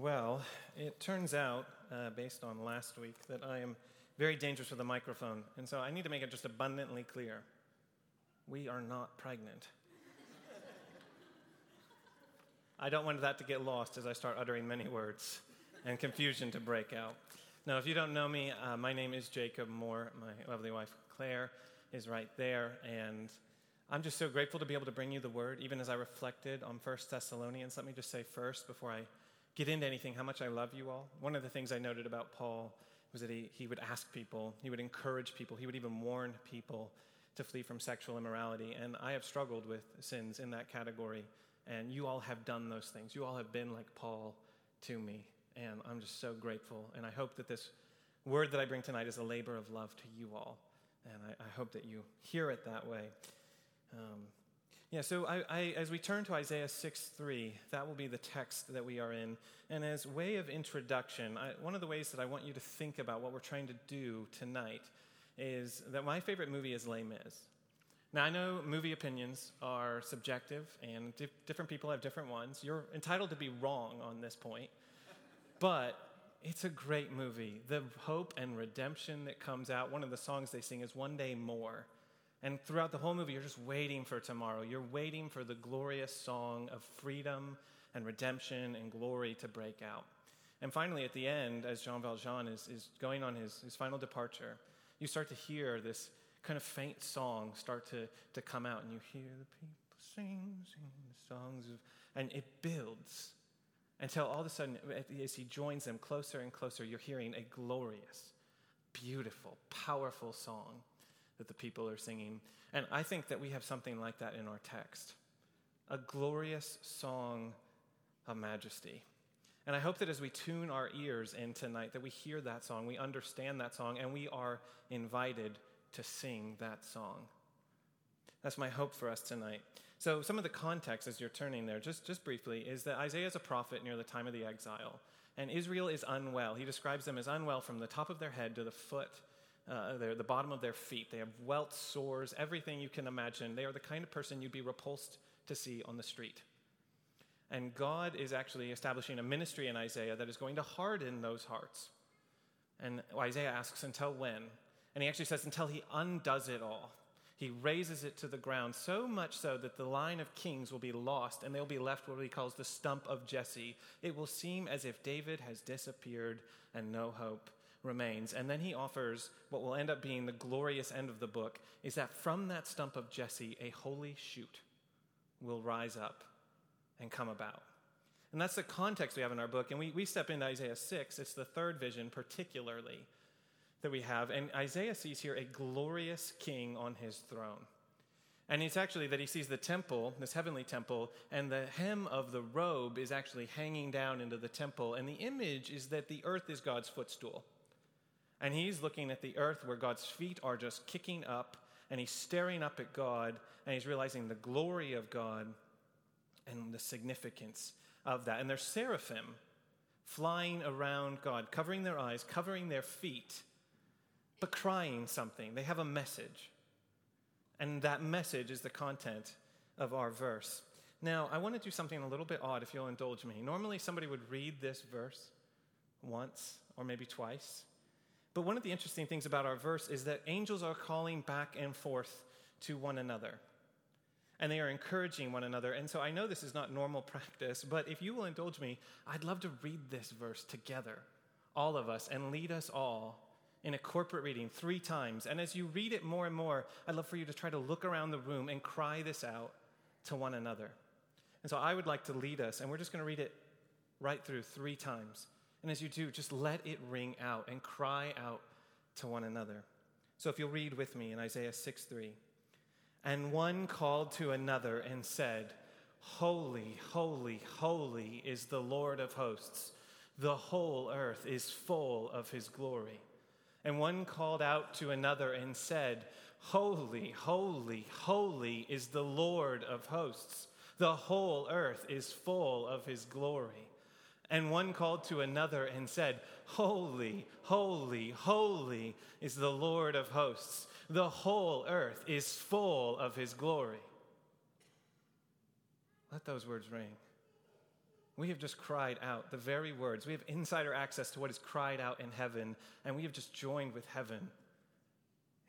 Well, it turns out, uh, based on last week, that I am very dangerous with a microphone, and so I need to make it just abundantly clear. We are not pregnant. I don't want that to get lost as I start uttering many words and confusion to break out. Now, if you don't know me, uh, my name is Jacob Moore. My lovely wife, Claire, is right there, and I'm just so grateful to be able to bring you the word, even as I reflected on First Thessalonians. Let me just say first, before I get into anything, how much I love you all. One of the things I noted about Paul was that he, he would ask people, he would encourage people, he would even warn people to flee from sexual immorality. And I have struggled with sins in that category. And you all have done those things. You all have been like Paul to me. And I'm just so grateful. And I hope that this word that I bring tonight is a labor of love to you all. And I, I hope that you hear it that way. Um, yeah, so I, I, as we turn to Isaiah 6 3, that will be the text that we are in. And as way of introduction, I, one of the ways that I want you to think about what we're trying to do tonight is that my favorite movie is Les Mis. Now, I know movie opinions are subjective, and di- different people have different ones. You're entitled to be wrong on this point, but it's a great movie. The hope and redemption that comes out, one of the songs they sing is One Day More. And throughout the whole movie, you're just waiting for tomorrow. You're waiting for the glorious song of freedom and redemption and glory to break out. And finally, at the end, as Jean Valjean is, is going on his, his final departure, you start to hear this kind of faint song start to, to come out, and you hear the people sing, sing the songs of, and it builds until all of a sudden, as he joins them closer and closer, you're hearing a glorious, beautiful, powerful song that the people are singing. And I think that we have something like that in our text a glorious song of majesty. And I hope that as we tune our ears in tonight, that we hear that song, we understand that song, and we are invited to sing that song. That's my hope for us tonight. So, some of the context as you're turning there, just, just briefly, is that Isaiah is a prophet near the time of the exile, and Israel is unwell. He describes them as unwell from the top of their head to the foot uh, their, the bottom of their feet. They have welts, sores, everything you can imagine. They are the kind of person you'd be repulsed to see on the street. And God is actually establishing a ministry in Isaiah that is going to harden those hearts. And Isaiah asks, until when? And he actually says, until he undoes it all. He razes it to the ground, so much so that the line of kings will be lost and they'll be left what he calls the stump of Jesse. It will seem as if David has disappeared and no hope remains. And then he offers what will end up being the glorious end of the book is that from that stump of Jesse, a holy shoot will rise up and come about. And that's the context we have in our book. And we, we step into Isaiah 6. It's the third vision, particularly, that we have. And Isaiah sees here a glorious king on his throne. And it's actually that he sees the temple, this heavenly temple, and the hem of the robe is actually hanging down into the temple. And the image is that the earth is God's footstool. And he's looking at the earth where God's feet are just kicking up, and he's staring up at God, and he's realizing the glory of God and the significance of that. And there's seraphim flying around God, covering their eyes, covering their feet, but crying something. They have a message. And that message is the content of our verse. Now, I want to do something a little bit odd if you'll indulge me. Normally, somebody would read this verse once or maybe twice but one of the interesting things about our verse is that angels are calling back and forth to one another. And they are encouraging one another. And so I know this is not normal practice, but if you will indulge me, I'd love to read this verse together, all of us, and lead us all in a corporate reading three times. And as you read it more and more, I'd love for you to try to look around the room and cry this out to one another. And so I would like to lead us, and we're just going to read it right through three times. And as you do, just let it ring out and cry out to one another. So if you'll read with me in Isaiah 6 3. And one called to another and said, Holy, holy, holy is the Lord of hosts. The whole earth is full of his glory. And one called out to another and said, Holy, holy, holy is the Lord of hosts. The whole earth is full of his glory. And one called to another and said, Holy, holy, holy is the Lord of hosts. The whole earth is full of his glory. Let those words ring. We have just cried out the very words. We have insider access to what is cried out in heaven, and we have just joined with heaven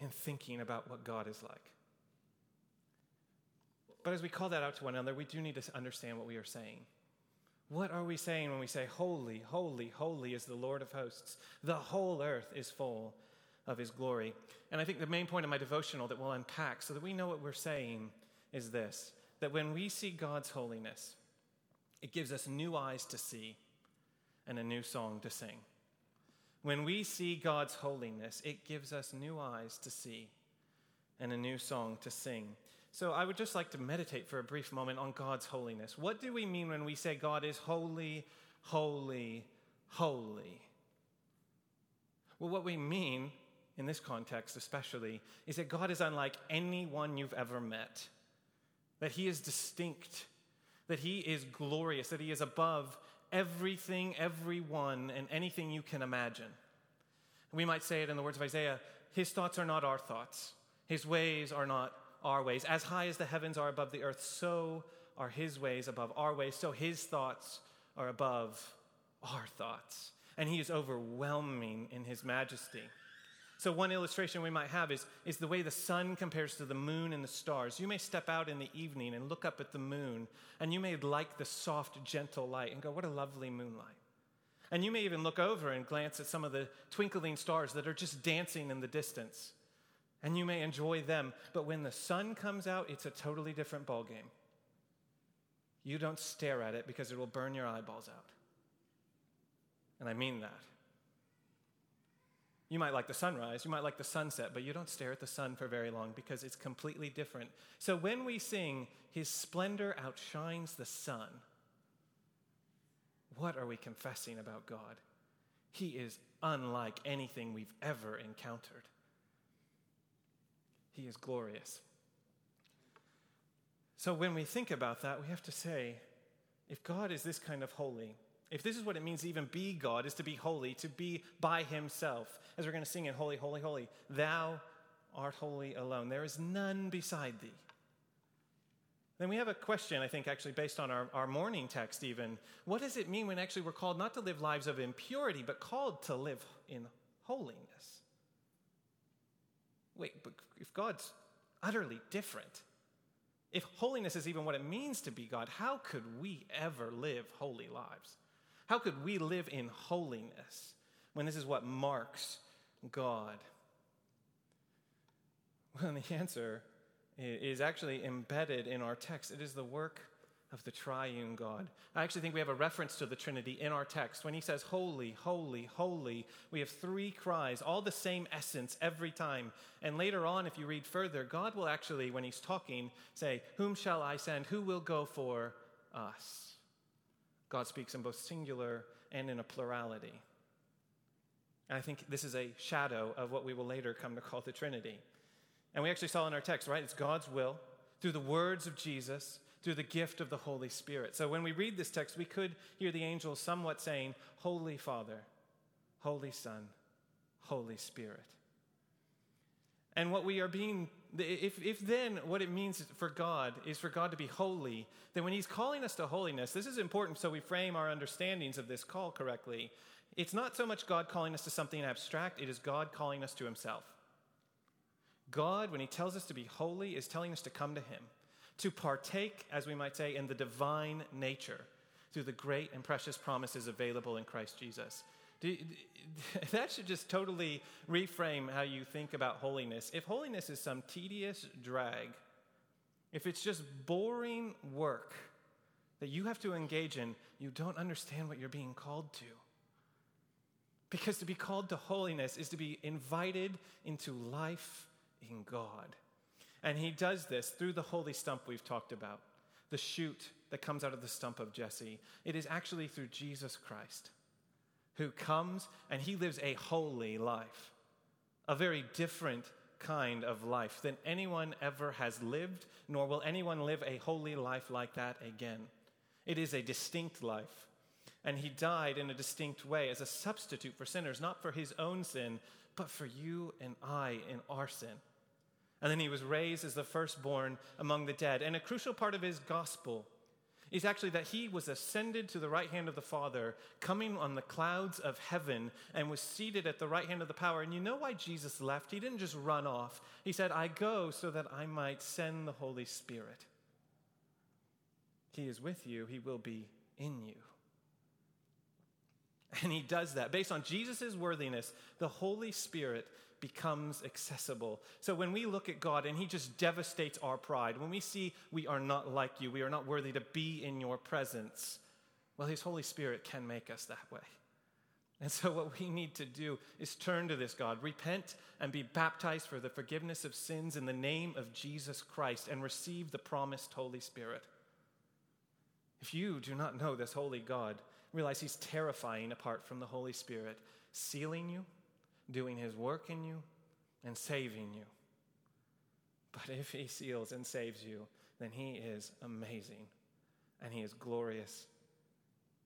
in thinking about what God is like. But as we call that out to one another, we do need to understand what we are saying. What are we saying when we say, Holy, holy, holy is the Lord of hosts? The whole earth is full of his glory. And I think the main point of my devotional that we'll unpack so that we know what we're saying is this that when we see God's holiness, it gives us new eyes to see and a new song to sing. When we see God's holiness, it gives us new eyes to see and a new song to sing. So I would just like to meditate for a brief moment on God's holiness. What do we mean when we say God is holy, holy, holy? Well, what we mean in this context, especially, is that God is unlike anyone you've ever met, that He is distinct, that He is glorious, that He is above everything, everyone, and anything you can imagine. We might say it in the words of Isaiah His thoughts are not our thoughts, His ways are not our ways. As high as the heavens are above the earth, so are his ways above our ways. So his thoughts are above our thoughts. And he is overwhelming in his majesty. So, one illustration we might have is, is the way the sun compares to the moon and the stars. You may step out in the evening and look up at the moon, and you may like the soft, gentle light and go, What a lovely moonlight. And you may even look over and glance at some of the twinkling stars that are just dancing in the distance and you may enjoy them. But when the sun comes out, it's a totally different ballgame. You don't stare at it because it will burn your eyeballs out. And I mean that. You might like the sunrise, you might like the sunset, but you don't stare at the sun for very long because it's completely different. So when we sing, His splendor outshines the sun, what are we confessing about God? He is unlike anything we've ever encountered. He is glorious. So when we think about that, we have to say if God is this kind of holy, if this is what it means to even be God, is to be holy, to be by himself, as we're going to sing in Holy, Holy, Holy, thou art holy alone. There is none beside thee. Then we have a question, I think, actually based on our, our morning text, even. What does it mean when actually we're called not to live lives of impurity, but called to live in holiness? Wait, but if God's utterly different, if holiness is even what it means to be God, how could we ever live holy lives? How could we live in holiness when this is what marks God? Well, the answer is actually embedded in our text. It is the work of the triune God. I actually think we have a reference to the Trinity in our text. When he says, Holy, holy, holy, we have three cries, all the same essence every time. And later on, if you read further, God will actually, when he's talking, say, Whom shall I send? Who will go for us? God speaks in both singular and in a plurality. And I think this is a shadow of what we will later come to call the Trinity. And we actually saw in our text, right? It's God's will through the words of Jesus through the gift of the Holy Spirit. So when we read this text, we could hear the angels somewhat saying, Holy Father, Holy Son, Holy Spirit. And what we are being, if, if then what it means for God is for God to be holy, then when He's calling us to holiness, this is important so we frame our understandings of this call correctly. It's not so much God calling us to something abstract, it is God calling us to Himself. God, when He tells us to be holy, is telling us to come to Him to partake, as we might say, in the divine nature through the great and precious promises available in Christ Jesus. That should just totally reframe how you think about holiness. If holiness is some tedious drag, if it's just boring work that you have to engage in, you don't understand what you're being called to. Because to be called to holiness is to be invited into life in God. And he does this through the holy stump we've talked about, the shoot that comes out of the stump of Jesse. It is actually through Jesus Christ who comes and he lives a holy life, a very different kind of life than anyone ever has lived, nor will anyone live a holy life like that again. It is a distinct life. And he died in a distinct way as a substitute for sinners, not for his own sin, but for you and I in our sin. And then he was raised as the firstborn among the dead. And a crucial part of his gospel is actually that he was ascended to the right hand of the Father, coming on the clouds of heaven, and was seated at the right hand of the power. And you know why Jesus left? He didn't just run off. He said, I go so that I might send the Holy Spirit. He is with you, he will be in you. And he does that. Based on Jesus' worthiness, the Holy Spirit becomes accessible. So when we look at God and he just devastates our pride, when we see we are not like you, we are not worthy to be in your presence, well, his Holy Spirit can make us that way. And so, what we need to do is turn to this God, repent, and be baptized for the forgiveness of sins in the name of Jesus Christ, and receive the promised Holy Spirit. If you do not know this holy God, realize He's terrifying apart from the Holy Spirit, sealing you, doing His work in you, and saving you. But if He seals and saves you, then He is amazing, and He is glorious,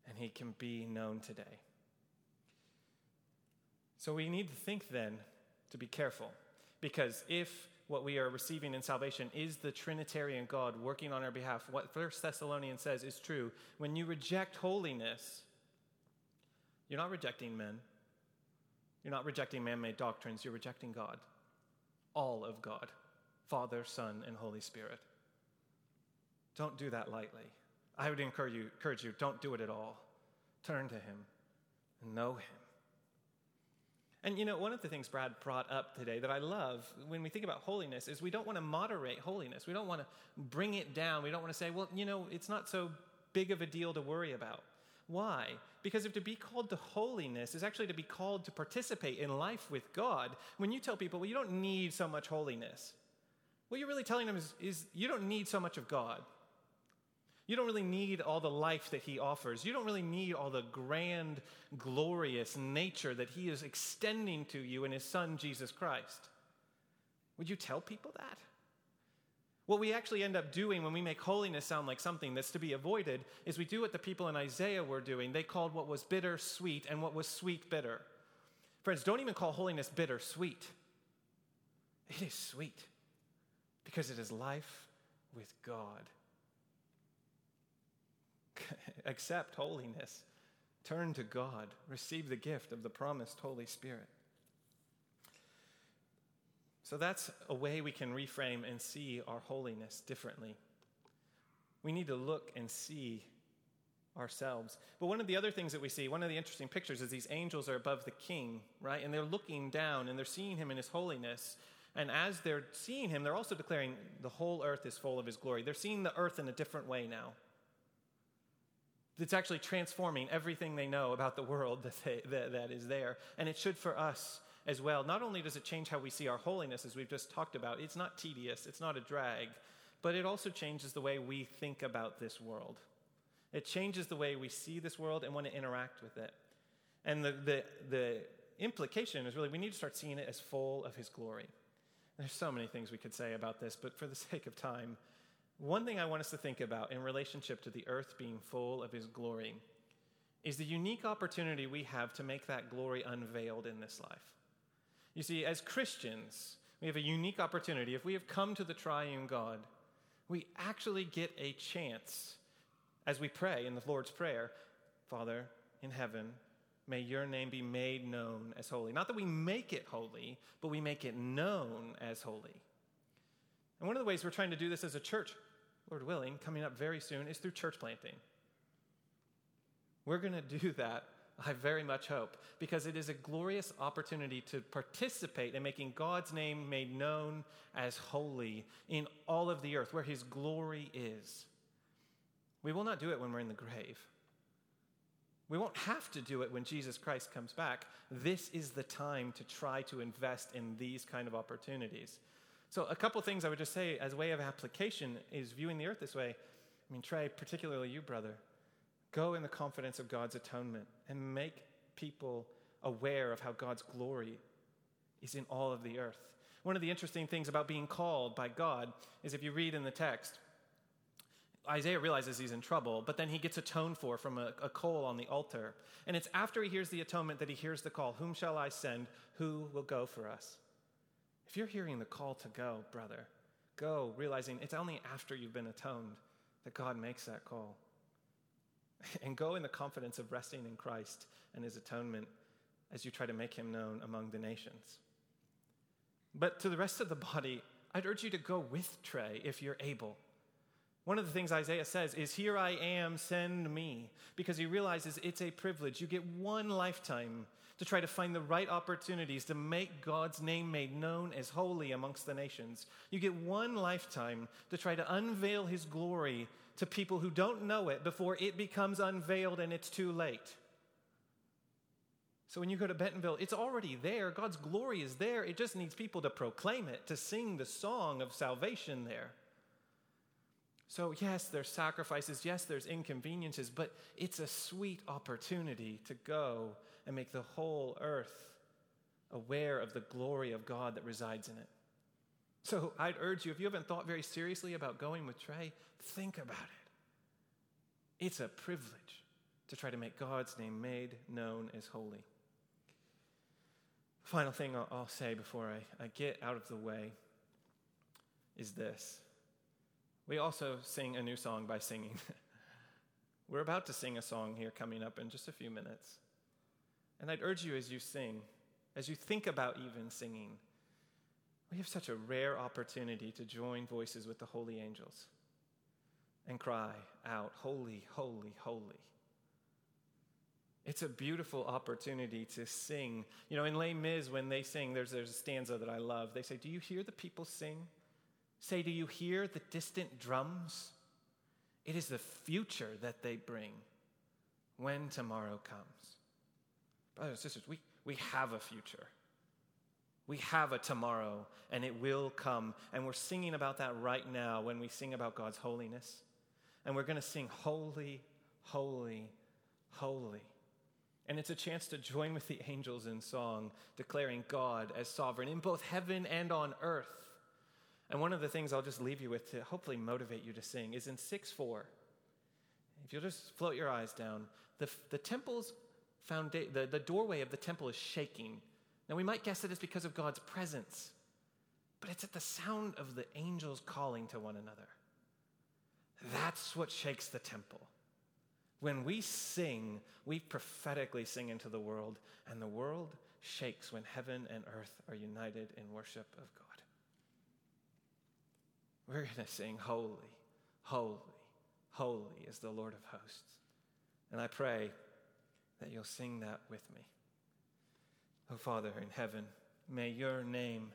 and He can be known today. So we need to think then to be careful, because if what we are receiving in salvation is the Trinitarian God working on our behalf. What First Thessalonians says is true. When you reject holiness, you're not rejecting men. You're not rejecting man made doctrines. You're rejecting God. All of God Father, Son, and Holy Spirit. Don't do that lightly. I would encourage you, encourage you don't do it at all. Turn to Him and know Him. And you know, one of the things Brad brought up today that I love when we think about holiness is we don't want to moderate holiness. We don't want to bring it down. We don't want to say, well, you know, it's not so big of a deal to worry about. Why? Because if to be called to holiness is actually to be called to participate in life with God, when you tell people, well, you don't need so much holiness, what you're really telling them is, is you don't need so much of God. You don't really need all the life that he offers. You don't really need all the grand, glorious nature that he is extending to you in his son, Jesus Christ. Would you tell people that? What we actually end up doing when we make holiness sound like something that's to be avoided is we do what the people in Isaiah were doing. They called what was bitter sweet and what was sweet bitter. Friends, don't even call holiness bitter sweet. It is sweet because it is life with God. accept holiness, turn to God, receive the gift of the promised Holy Spirit. So that's a way we can reframe and see our holiness differently. We need to look and see ourselves. But one of the other things that we see, one of the interesting pictures, is these angels are above the king, right? And they're looking down and they're seeing him in his holiness. And as they're seeing him, they're also declaring the whole earth is full of his glory. They're seeing the earth in a different way now that's actually transforming everything they know about the world that, they, that, that is there. And it should for us as well. Not only does it change how we see our holiness, as we've just talked about, it's not tedious, it's not a drag, but it also changes the way we think about this world. It changes the way we see this world and want to interact with it. And the, the, the implication is really we need to start seeing it as full of His glory. There's so many things we could say about this, but for the sake of time, one thing I want us to think about in relationship to the earth being full of his glory is the unique opportunity we have to make that glory unveiled in this life. You see, as Christians, we have a unique opportunity. If we have come to the triune God, we actually get a chance as we pray in the Lord's Prayer Father in heaven, may your name be made known as holy. Not that we make it holy, but we make it known as holy. And one of the ways we're trying to do this as a church Lord willing, coming up very soon is through church planting. We're going to do that, I very much hope, because it is a glorious opportunity to participate in making God's name made known as holy in all of the earth, where his glory is. We will not do it when we're in the grave. We won't have to do it when Jesus Christ comes back. This is the time to try to invest in these kind of opportunities. So, a couple things I would just say as way of application is viewing the earth this way. I mean, Trey, particularly you, brother, go in the confidence of God's atonement and make people aware of how God's glory is in all of the earth. One of the interesting things about being called by God is if you read in the text, Isaiah realizes he's in trouble, but then he gets atoned for from a, a, coal on the altar. And it's after he hears the atonement that he hears the call Whom shall I send? Who will go for us? If you're hearing the call to go, brother, go, realizing it's only after you've been atoned that God makes that call. and go in the confidence of resting in Christ and his atonement as you try to make him known among the nations. But to the rest of the body, I'd urge you to go with Trey if you're able. One of the things Isaiah says is, Here I am, send me, because he realizes it's a privilege. You get one lifetime to try to find the right opportunities to make God's name made known as holy amongst the nations. You get one lifetime to try to unveil his glory to people who don't know it before it becomes unveiled and it's too late. So when you go to Bentonville, it's already there. God's glory is there. It just needs people to proclaim it, to sing the song of salvation there. So, yes, there's sacrifices, yes, there's inconveniences, but it's a sweet opportunity to go and make the whole earth aware of the glory of God that resides in it. So, I'd urge you, if you haven't thought very seriously about going with Trey, think about it. It's a privilege to try to make God's name made known as holy. Final thing I'll, say before I, I get out of the way is this. We also sing a new song by singing. We're about to sing a song here coming up in just a few minutes. And I'd urge you as you sing, as you think about even singing, we have such a rare opportunity to join voices with the holy angels and cry out, Holy, holy, holy. It's a beautiful opportunity to sing. You know, in Les Mis, when they sing, there's, there's a stanza that I love. They say, Do you hear the people sing? Say, do you hear the distant drums? It is the future that they bring when tomorrow comes. Brothers and sisters, we, we have a future. We have a tomorrow, and it will come. And we're singing about that right now when we sing about God's holiness. And we're going to sing, Holy, Holy, Holy. And it's a chance to join with the angels in song, declaring God as sovereign in both heaven and on earth. And one of the things I'll just leave you with to hopefully motivate you to sing is in 6 4. If you'll just float your eyes down, the, the temple's foundation, the, the doorway of the temple is shaking. Now we might guess that it's because of God's presence, but it's at the sound of the angels calling to one another. That's what shakes the temple. When we sing, we prophetically sing into the world, and the world shakes when heaven and earth are united in worship of God. We're going to sing, Holy, Holy, Holy is the Lord of hosts. And I pray that you'll sing that with me. Oh, Father in heaven, may your name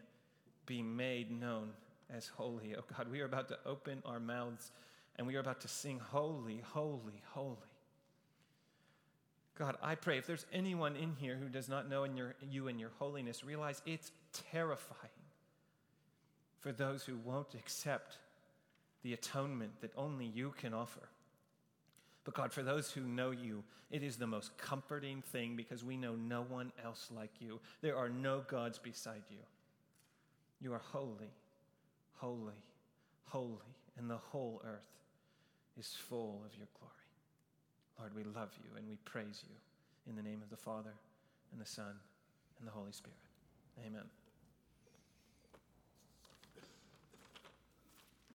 be made known as holy. Oh, God, we are about to open our mouths and we are about to sing, Holy, Holy, Holy. God, I pray if there's anyone in here who does not know in your, you and your holiness, realize it's terrifying for those who won't accept the atonement that only you can offer. But God, for those who know you, it is the most comforting thing because we know no one else like you. There are no gods beside you. You are holy, holy, holy, and the whole earth is full of your glory. Lord, we love you and we praise you in the name of the Father and the Son and the Holy Spirit. Amen.